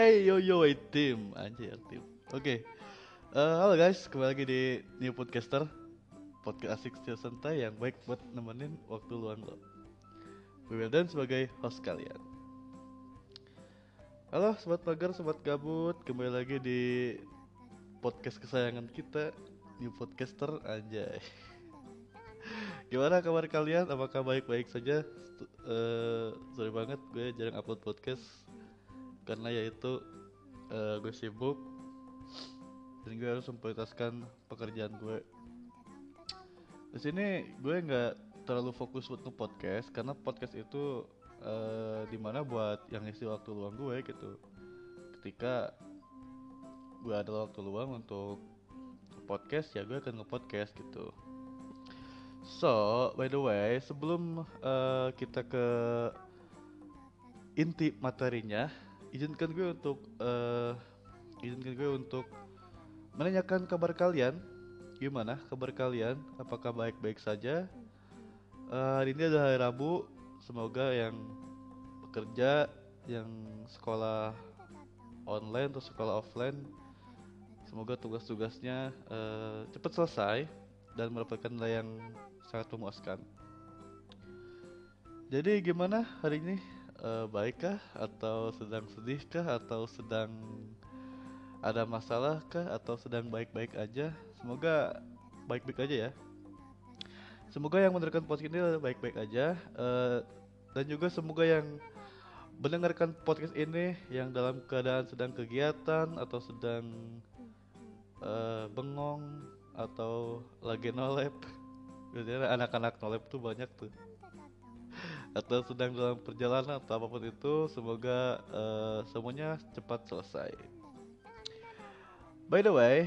Hey yo yo hey, tim anjir tim. Oke. Eh, halo guys, kembali lagi di New Podcaster. Podcast asik setia santai yang baik buat nemenin waktu luang lo. Wildan sebagai host kalian. Halo sobat pagar, sobat gabut, kembali lagi di podcast kesayangan kita, New Podcaster anjay. Gimana kabar kalian? Apakah baik-baik saja? Eh, sorry banget gue jarang upload podcast karena yaitu eh, gue sibuk dan gue harus memprioritaskan pekerjaan gue. Di sini gue nggak terlalu fokus buat podcast karena podcast itu eh, di mana buat yang isi waktu luang gue gitu. Ketika gue ada waktu luang untuk podcast ya gue akan nge-podcast gitu. So, by the way, sebelum eh, kita ke inti materinya, izinkan gue untuk eh, izinkan gue untuk menanyakan kabar kalian. Gimana kabar kalian? Apakah baik-baik saja? Eh, hari ini adalah hari Rabu. Semoga yang bekerja, yang sekolah online atau sekolah offline, semoga tugas-tugasnya eh, cepat selesai dan mendapatkan nilai yang sangat memuaskan. Jadi gimana hari ini? Eh, baikkah atau sedang sedihkah atau sedang ada masalah kah atau sedang baik-baik aja? Semoga baik-baik aja ya. Semoga yang mendengarkan podcast ini baik-baik aja eh, dan juga semoga yang mendengarkan podcast ini yang dalam keadaan sedang kegiatan atau sedang eh, bengong atau lagi nolep. Biasanya anak-anak nolep tuh banyak tuh atau sedang dalam perjalanan atau apa pun itu semoga eh, semuanya cepat selesai. By the way,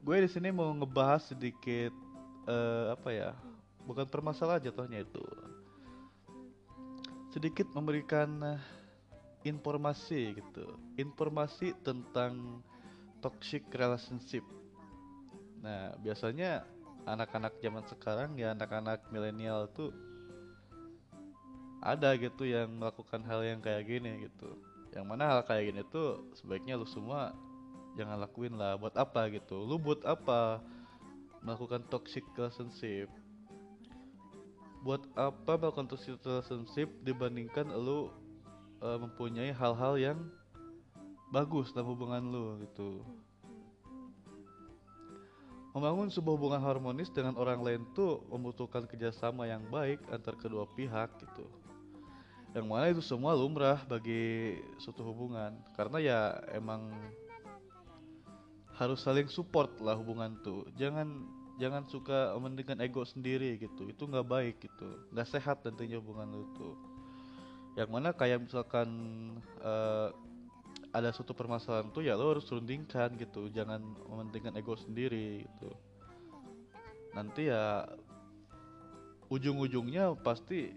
gue di sini mau ngebahas sedikit eh, apa ya? Bukan permasalahan jatuhnya itu. Sedikit memberikan informasi gitu. Informasi tentang toxic relationship. Nah, biasanya anak-anak zaman sekarang ya anak-anak milenial tuh ada gitu yang melakukan hal yang kayak gini gitu. Yang mana hal kayak gini tuh sebaiknya lu semua jangan lakuin lah. Buat apa gitu? Lu buat apa melakukan toxic relationship? Buat apa melakukan toxic relationship dibandingkan lu eh, mempunyai hal-hal yang bagus dalam hubungan lu gitu? Membangun sebuah hubungan harmonis dengan orang lain tuh membutuhkan kerjasama yang baik antar kedua pihak gitu. Yang mana itu semua lumrah bagi suatu hubungan karena ya emang harus saling support lah hubungan tuh. Jangan jangan suka mementingkan ego sendiri gitu. Itu nggak baik gitu. Nggak sehat nantinya hubungan tuh. Yang mana kayak misalkan eh, ada suatu permasalahan tuh ya lo harus rundingkan gitu jangan mementingkan ego sendiri gitu nanti ya ujung-ujungnya pasti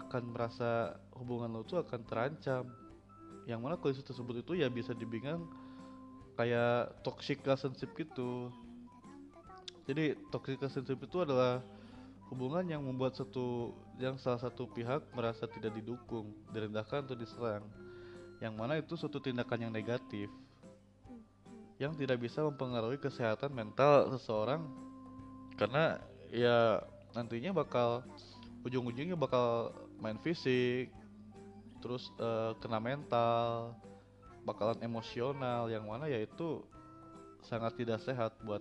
akan merasa hubungan lo tuh akan terancam. Yang mana kondisi tersebut itu ya bisa dibilang kayak toxic relationship gitu. Jadi toxic relationship itu adalah hubungan yang membuat satu yang salah satu pihak merasa tidak didukung direndahkan atau diserang. Yang mana itu suatu tindakan yang negatif yang tidak bisa mempengaruhi kesehatan mental seseorang. Karena ya nantinya bakal ujung-ujungnya bakal main fisik terus eh, kena mental bakalan emosional yang mana ya itu sangat tidak sehat buat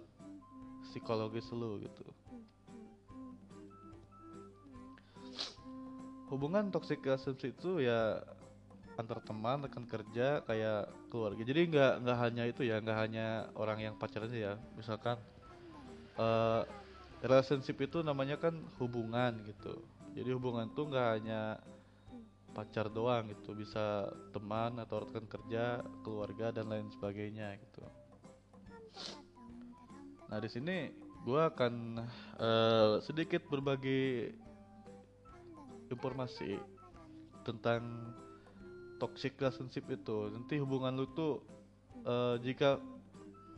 psikologis lu gitu. Hubungan toxic relationship itu ya antar teman rekan kerja kayak keluarga. Jadi nggak nggak hanya itu ya nggak hanya orang yang pacaran ya. Misalkan eh relationship itu namanya kan hubungan gitu jadi hubungan tuh nggak hanya pacar doang gitu bisa teman atau rekan kerja keluarga dan lain sebagainya gitu. Nah di sini gua akan eh, sedikit berbagi informasi tentang toxic relationship itu. Nanti hubungan lu tuh eh, jika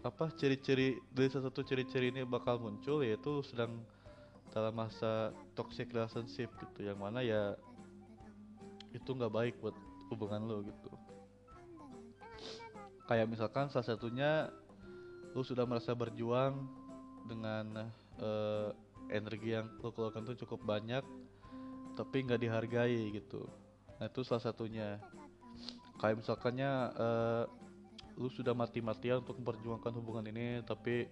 apa ciri-ciri dari salah satu ciri-ciri ini bakal muncul yaitu sedang dalam masa toxic relationship gitu yang mana ya itu nggak baik buat hubungan lu gitu. Kayak misalkan salah satunya lu sudah merasa berjuang dengan eh, energi yang lu keluarkan tuh cukup banyak tapi nggak dihargai gitu. Nah itu salah satunya. Kayak misalkannya eh, lu sudah mati-matian untuk memperjuangkan hubungan ini tapi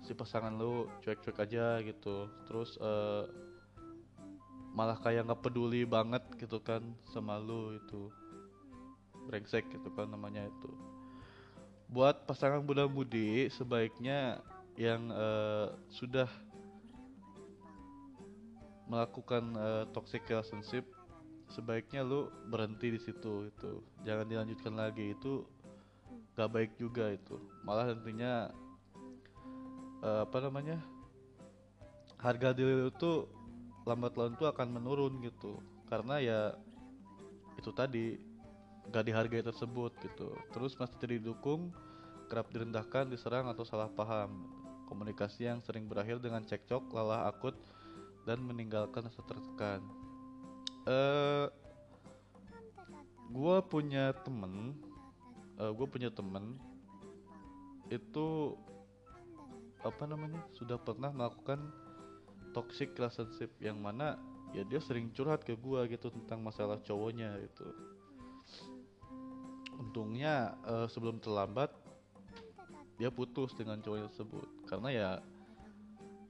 si pasangan lu cuek-cuek aja gitu. Terus eh, malah kayak nggak peduli banget gitu kan sama lu itu. Brengsek gitu kan namanya itu. Buat pasangan muda-mudi sebaiknya yang eh, sudah melakukan eh, toxic relationship sebaiknya lu berhenti di situ itu. Jangan dilanjutkan lagi. Itu gak baik juga itu. Malah nantinya eh, apa namanya? Harga diri tuh lambat laun tuh akan menurun gitu. Karena ya itu tadi gak dihargai tersebut gitu. Terus masih tidak didukung kerap direndahkan diserang atau salah paham. Komunikasi yang sering berakhir dengan cekcok lelah akut dan meninggalkan rasa tertekan eh gue punya temen eh gue punya temen itu apa namanya sudah pernah melakukan toxic relationship yang mana ya dia sering curhat ke gua gitu tentang masalah cowoknya gitu. Untungnya eh, sebelum terlambat dia putus dengan cowoknya tersebut. Karena ya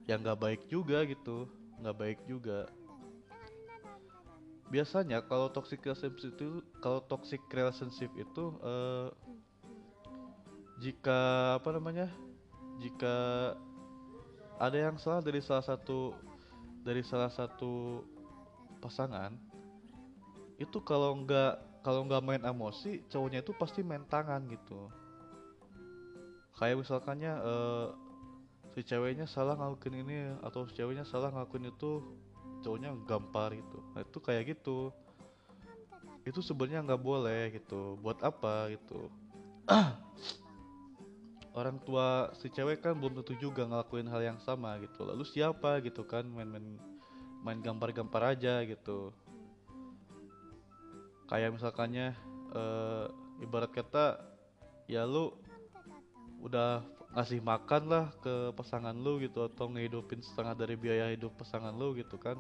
yang nggak baik juga gitu nggak baik juga. Biasanya kalau toxic relationship itu kalau toxic relationship itu eh, jika apa namanya jika ada yang salah dari salah satu dari salah satu pasangan itu kalau nggak kalau nggak main emosi cowoknya itu pasti main tangan gitu. Kayak misalkannya eh, si ceweknya salah ngelakuin ini atau si ceweknya salah ngelakuin itu cowoknya gampar gitu. Nah, itu kayak gitu. Itu sebenarnya nggak boleh gitu. Buat apa gitu orang tua si cewek kan belum tentu juga ngelakuin hal yang sama gitu. Lalu siapa gitu kan main-main main gambar-gambar aja gitu. Kayak misalkannya eh, ibarat kata ya lu udah ngasih makan lah ke pasangan lu gitu atau ngehidupin setengah dari biaya hidup pasangan lu gitu kan.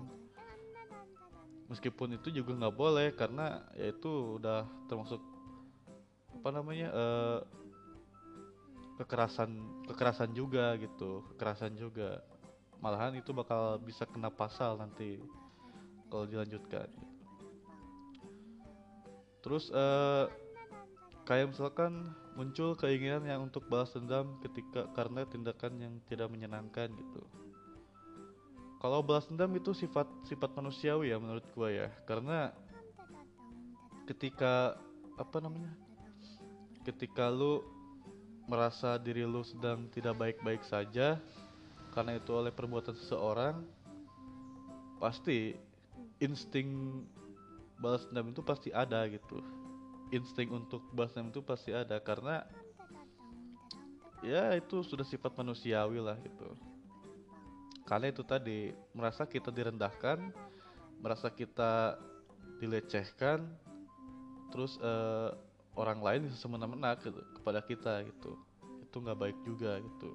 Meskipun itu juga nggak boleh karena ya itu udah termasuk apa namanya eh, kekerasan kekerasan juga gitu kekerasan juga. Malahan itu bakal bisa kena pasal nanti kalau dilanjutkan. Terus eh, kayak misalkan muncul keinginan yang untuk balas dendam ketika karena tindakan yang tidak menyenangkan gitu. Kalau balas dendam itu sifat sifat manusiawi ya menurut gua ya. Karena ketika apa namanya ketika lu merasa diri lu sedang tidak baik-baik saja karena itu oleh perbuatan seseorang pasti insting balas dendam itu pasti ada gitu. Insting untuk balas dendam itu pasti ada karena ya itu sudah sifat manusiawi lah gitu. Karena itu tadi merasa kita direndahkan merasa kita dilecehkan terus eh, orang lain bisa semena-mena gitu, kepada kita gitu. Itu nggak baik juga gitu.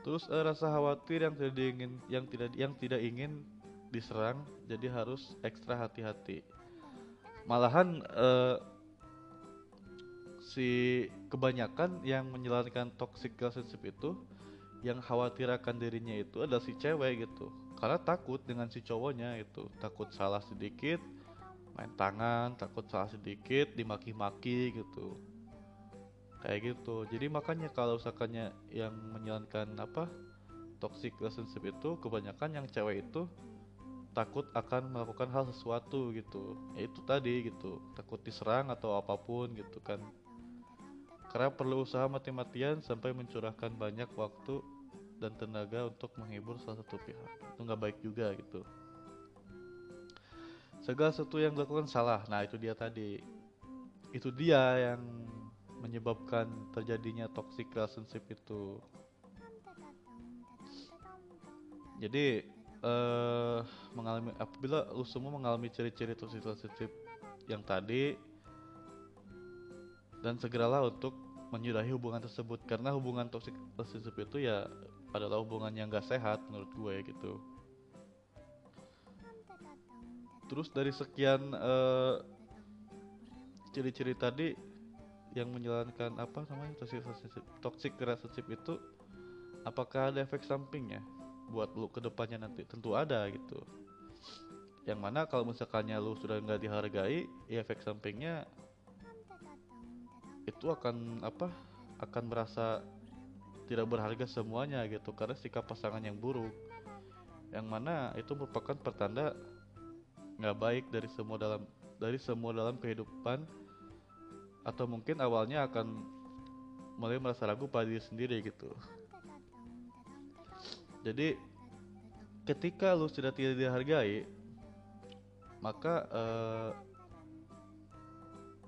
Terus eh, rasa khawatir yang tidak diingin yang tidak yang tidak ingin diserang jadi harus ekstra hati-hati. Malahan eh, si kebanyakan yang menjalankan toxic relationship itu yang khawatir akan dirinya itu adalah si cewek gitu. Karena takut dengan si cowoknya itu takut salah sedikit main tangan takut salah sedikit dimaki-maki gitu. Kayak gitu. Jadi makanya kalau misalkannya yang menjalankan apa toxic relationship itu kebanyakan yang cewek itu takut akan melakukan hal sesuatu gitu. Ya itu tadi gitu. Takut diserang atau apa pun gitu kan. Karena perlu usaha mati-matian sampai mencurahkan banyak waktu dan tenaga untuk menghibur salah satu pihak. Itu nggak baik juga gitu segala sesuatu yang dilakukan salah. Nah itu dia tadi. Itu dia yang menyebabkan terjadinya toxic relationship itu. Jadi eh mengalami apabila lu semua mengalami ciri-ciri toxic relationship yang tadi dan segeralah untuk menyudahi hubungan tersebut. Karena hubungan toxic relationship itu ya adalah hubungan yang gak sehat menurut gue gitu terus dari sekian uh, ciri-ciri tadi yang menjalankan apa namanya toxic relationship, toxic relationship itu apakah ada efek sampingnya buat lu ke depannya nanti? Tentu ada gitu. Yang mana kalau misalkannya lu sudah nggak dihargai ya efek sampingnya itu akan apa akan merasa tidak berharga semuanya gitu. Karena sikap pasangan yang buruk. Yang mana itu merupakan pertanda nggak baik dari semua dalam dari semua dalam kehidupan atau mungkin awalnya akan mulai merasa ragu pada diri sendiri gitu. Jadi ketika lu sudah tidak dihargai maka uh,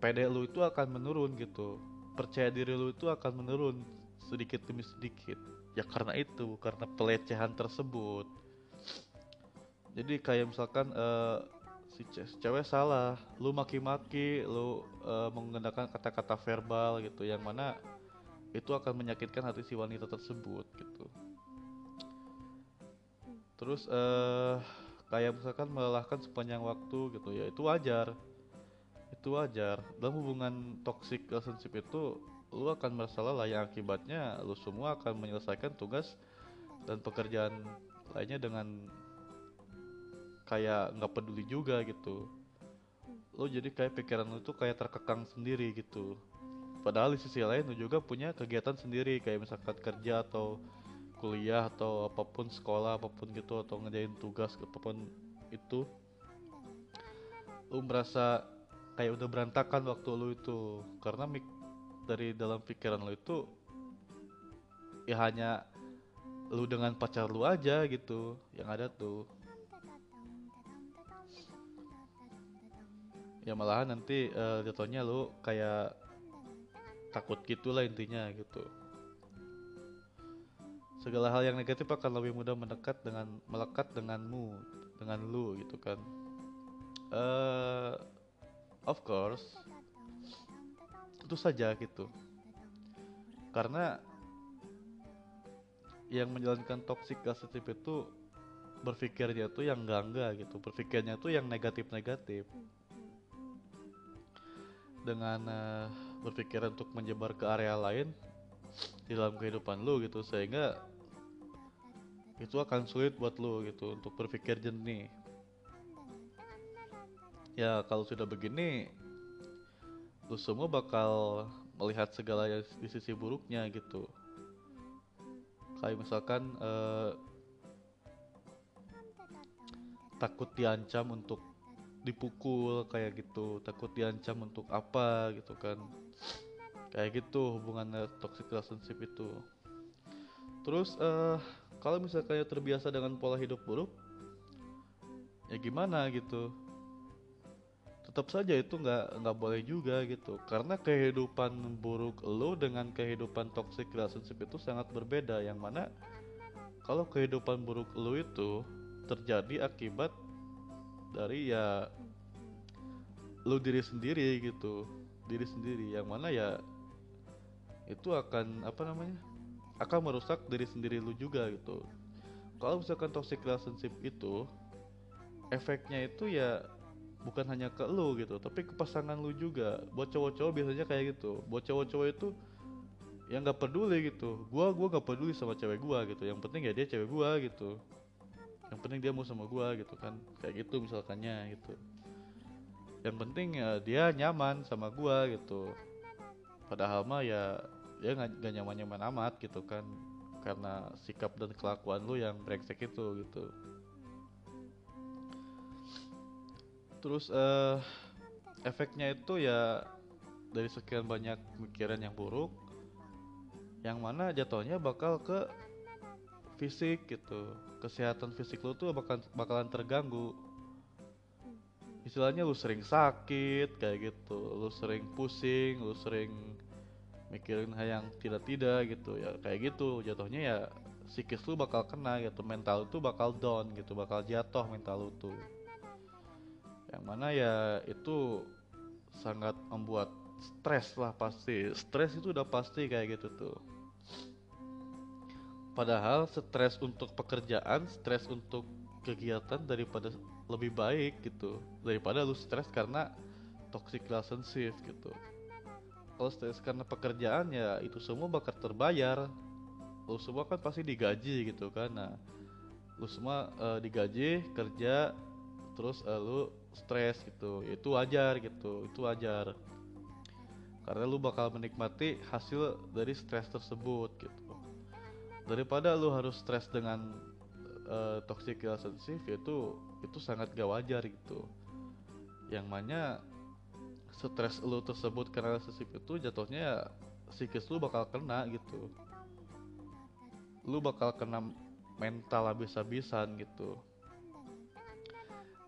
PD lu itu akan menurun gitu. Percaya diri lu itu akan menurun sedikit demi sedikit. Ya karena itu karena pelecehan tersebut. Jadi kayak misalkan uh, si cewek salah. Lu maki-maki lu uh, menggunakan kata-kata verbal gitu yang mana itu akan menyakitkan hati si wanita tersebut gitu. Terus uh, kayak misalkan melelahkan sepanjang waktu gitu ya itu wajar. Itu wajar. Dalam hubungan toxic relationship itu lu akan merasa lelah yang akibatnya lu semua akan menyelesaikan tugas dan pekerjaan lainnya dengan kayak nggak peduli juga gitu. Lu jadi kayak pikiran lu tuh kayak terkekang sendiri gitu. Padahal di sisi lain lu juga punya kegiatan sendiri kayak misalkan kerja atau kuliah atau apa pun sekolah apa pun gitu atau ngerjain tugas apa pun itu lu merasa kayak udah berantakan waktu lu itu. Karena mik dari dalam pikiran lu itu ya hanya lu dengan pacar lu aja gitu yang ada tuh ya malahan nanti uh, jatuhnya lu kayak takut gitulah intinya gitu. Segala hal yang negatif akan lebih mudah mendekat dengan melekat denganmu dengan lu gitu kan. Uh, of course itu saja gitu. Karena yang menjalankan toxic positif itu berpikirnya tuh yang enggak enggak gitu. Berpikirnya tuh yang negatif negatif dengan uh, berpikir untuk menyebar ke area lain di dalam kehidupan lu gitu sehingga itu akan sulit buat lo gitu untuk berpikir jernih. Ya kalau sudah begini lu semua bakal melihat segala di sisi buruknya gitu. Kayak misalkan uh, takut diancam untuk dipukul kayak gitu takut diancam untuk apa gitu kan. Kayak gitu hubungan toxic relationship itu. Terus uh, kalau misalnya terbiasa dengan pola hidup buruk ya gimana gitu? Tetap saja itu nggak nggak boleh juga gitu. Karena kehidupan buruk lo dengan kehidupan toxic relationship itu sangat berbeda. Yang mana kalau kehidupan buruk lo itu terjadi akibat dari ya lo diri sendiri gitu diri sendiri. Yang mana ya itu akan apa namanya akan merusak diri sendiri lu juga gitu. Kalau misalkan toxic relationship itu efeknya itu ya bukan hanya ke lu gitu tapi ke pasangan lu juga. Buat cowok-cowok biasanya kayak gitu. Buat cowok-cowok itu yang nggak peduli gitu. Gua gua nggak peduli sama cewek gua gitu. Yang penting ya dia cewek gua gitu yang penting dia mau sama gua gitu kan. Kayak gitu misalkannya gitu. Yang penting ya dia nyaman sama gua gitu. Padahal mah ya ya nggak nyaman nyaman amat gitu kan. Karena sikap dan kelakuan lu yang brengsek itu gitu. Terus uh, efeknya itu ya dari sekian banyak pikiran yang buruk yang mana jatuhnya bakal ke fisik gitu. Kesehatan fisik lu tuh bakal bakalan terganggu. Istilahnya lu sering sakit kayak gitu. Lu sering pusing lu sering mikirin hal yang tidak-tidak gitu. Ya kayak gitu. Jatuhnya ya psikis lu bakal kena gitu. Mental itu bakal down gitu. Bakal jatuh mental lu tuh. Yang mana ya itu sangat membuat stres lah pasti. Stres itu udah pasti kayak gitu tuh padahal stres untuk pekerjaan stres untuk kegiatan daripada lebih baik gitu. Daripada lu stres karena toxic relationship gitu. Kalau stres karena pekerjaan ya itu semua bakal terbayar. Lu semua kan pasti digaji gitu kan. Nah lu semua uh, digaji kerja terus uh, lu stres gitu. Itu wajar gitu itu wajar. Karena lu bakal menikmati hasil dari stres tersebut gitu daripada lu harus stres dengan uh, toxic relationship itu itu sangat gak wajar gitu. Yang mana stres lu tersebut karena relationship itu jatuhnya psikis lu bakal kena gitu. Lu bakal kena mental habis-habisan gitu.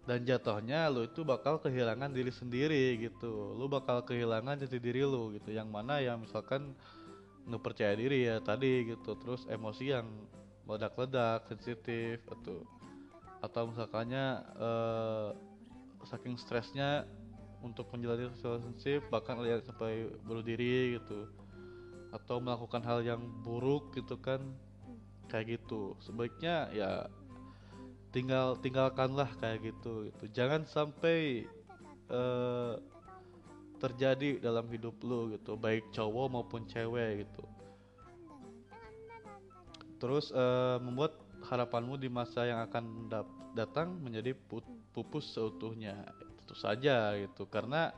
Dan jatuhnya lu itu bakal kehilangan diri sendiri gitu. Lu bakal kehilangan jati diri lu gitu. Yang mana yang misalkan ngepercaya diri ya tadi gitu. Terus emosi yang meledak-ledak sensitif atau atau misalkannya uh, saking stresnya untuk menjalani relationship bahkan lihat sampai bunuh diri gitu. Atau melakukan hal yang buruk gitu kan kayak gitu. Sebaiknya ya tinggal tinggalkanlah kayak gitu gitu. Jangan sampai uh, terjadi dalam hidup lu gitu baik cowok maupun cewek gitu. Terus uh, membuat harapanmu di masa yang akan datang menjadi pupus seutuhnya. Itu saja gitu karena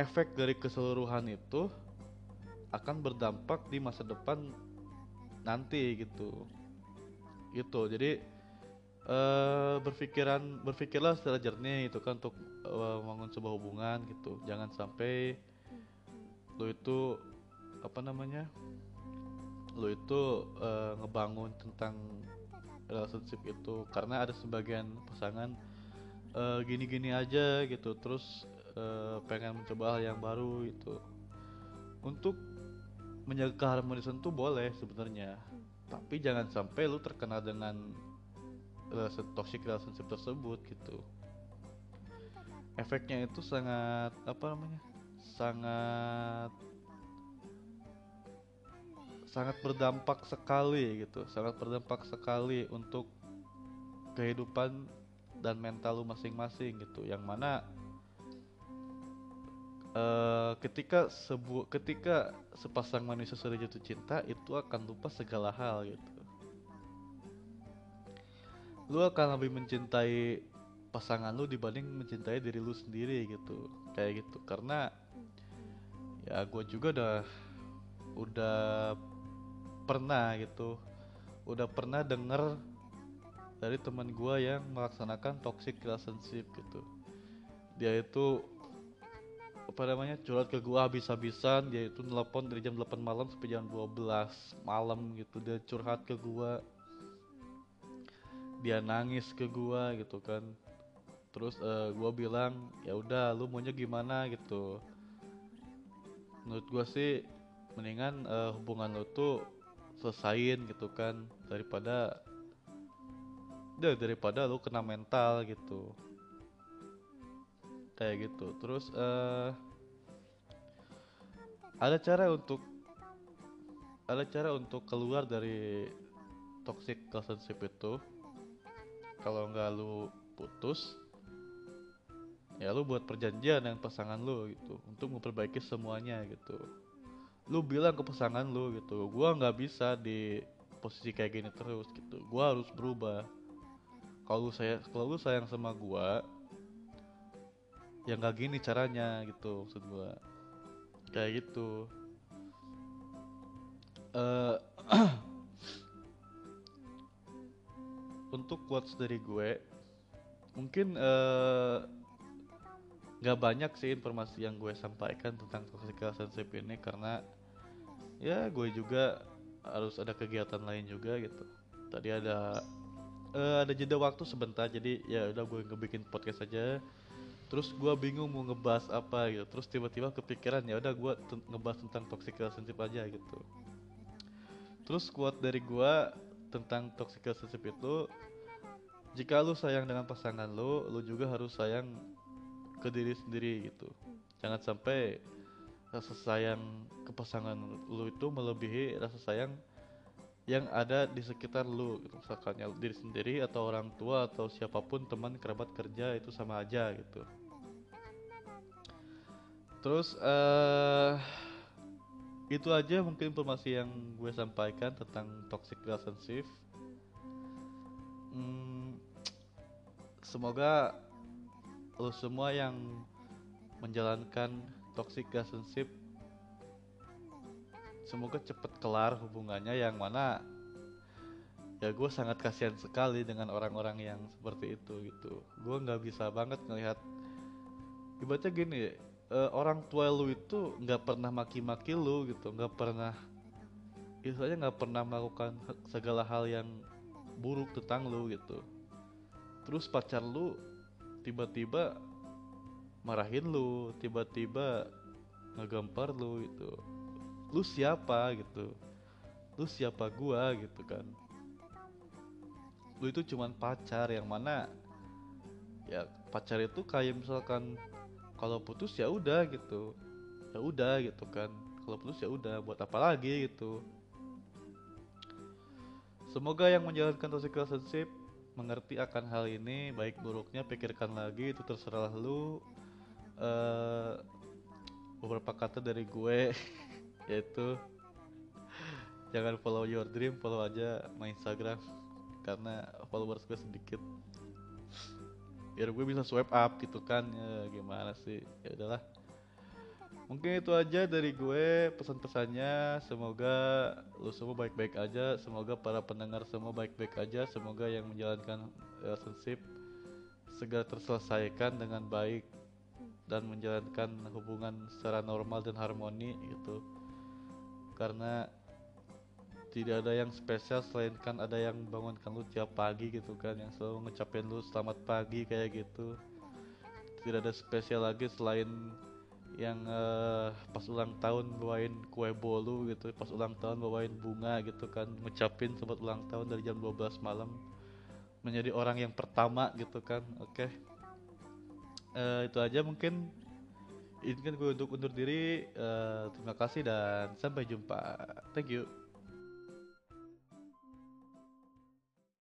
efek dari keseluruhan itu akan berdampak di masa depan nanti gitu. Gitu jadi uh, berpikiran berpikirlah secara jernih itu kan untuk uh, membangun sebuah hubungan gitu. Jangan sampai lo itu apa namanya lo itu uh, ngebangun tentang relationship itu. Karena ada sebagian pasangan gini-gini uh, aja gitu. Terus uh, pengen mencoba hal yang baru itu untuk menjaga keharmonisan tuh boleh sebenarnya. Tapi jangan sampai lu terkena dengan relation toxic relationship tersebut gitu. Efeknya itu sangat apa namanya sangat sangat berdampak sekali gitu. Sangat berdampak sekali untuk kehidupan dan mental lu masing-masing gitu. Yang mana uh, ketika sebu ketika sepasang manusia sudah jatuh cinta itu akan lupa segala hal gitu lu akan lebih mencintai pasangan lu dibanding mencintai diri lu sendiri gitu. Kayak gitu. Karena ya gue juga udah udah pernah gitu. Udah pernah denger dari teman gue yang melaksanakan toxic relationship gitu. Dia itu apa namanya curhat ke gue habis-habisan. Dia itu nelpon dari jam 8 malam sampai jam 12 malam gitu. Dia curhat ke gue dia nangis ke gua gitu kan. Terus uh, gua bilang ya udah lu maunya gimana? gitu. Menurut gua sih mendingan uh, hubungan lu tuh selesain gitu kan daripada deh daripada lu kena mental gitu. Kayak gitu. Terus uh, ada cara untuk ada cara untuk keluar dari toxic relationship itu kalau nggak lu putus ya lu buat perjanjian dengan pasangan lu gitu untuk memperbaiki semuanya gitu. Lu bilang ke pasangan lu gitu gua nggak bisa di posisi kayak gini terus gitu. Gua harus berubah. Kalau saya kalau lu sayang sama gua ya nggak gini caranya gitu maksud gua. Kayak gitu. Uh, untuk quotes dari gue mungkin eh, nggak uh, banyak sih informasi yang gue sampaikan tentang toxic relationship ini karena ya gue juga harus ada kegiatan lain juga gitu. Tadi ada uh, ada jeda waktu sebentar jadi ya udah gue ngebikin podcast aja. Terus gue bingung mau ngebahas apa gitu. Terus tiba-tiba kepikiran ya udah gue ngebahas tentang toxic relationship aja gitu. Terus quote dari gue tentang toxic relationship itu jika lu sayang dengan pasangan lu, lu juga harus sayang ke diri sendiri gitu. Jangan sampai rasa sayang ke pasangan lu itu melebihi rasa sayang yang ada di sekitar lu gitu. misalkan ya diri sendiri atau orang tua atau siapa pun teman kerabat kerja itu sama aja gitu terus eh itu aja mungkin informasi yang gue sampaikan tentang toxic relationship hmm, semoga lo semua yang menjalankan toxic relationship semoga cepet kelar hubungannya. Yang mana ya gue sangat kasihan sekali dengan orang-orang yang seperti itu gitu. Gue nggak bisa banget ngelihat ibaratnya gini uh, orang tua lu itu nggak pernah maki-maki lu gitu nggak pernah istilahnya nggak pernah melakukan segala hal yang buruk tentang lu gitu. Terus pacar lu tiba-tiba marahin lu tiba-tiba ngegempar lu gitu. Lu siapa gitu? Lu siapa gua gitu kan? Lu itu cuman pacar yang mana ya pacar itu kayak misalkan kalau putus ya udah gitu. Ya udah gitu kan. Kalau putus ya udah buat apa lagi gitu semoga yang menjalankan toxic relationship mengerti akan hal ini baik buruknya pikirkan lagi itu terserah lu. Uh, beberapa kata dari gue yaitu jangan follow your dream follow aja my instagram karena followers gue sedikit. Biar gue bisa swipe up gitu kan ya gimana sih? Ya udahlah mungkin itu aja dari gue pesan-pesannya. Semoga lu semua baik-baik aja. Semoga para pendengar semua baik-baik aja. Semoga yang menjalankan relationship segera terselesaikan dengan baik dan menjalankan hubungan secara normal dan harmoni gitu. Karena tidak ada yang spesial selain kan ada yang bangunkan lu tiap pagi gitu kan. Yang selalu ngecapin lu selamat pagi kayak gitu. Tidak ada spesial lagi selain yang uh, pas ulang tahun bawain kue bolu gitu pas ulang tahun bawain bunga gitu kan ngucapin selamat ulang tahun dari jam 12 malam menjadi orang yang pertama gitu kan oke. Okay. uh, eh, itu aja mungkin. Ini kan gue untuk undur diri uh, terima kasih dan sampai jumpa. Thank you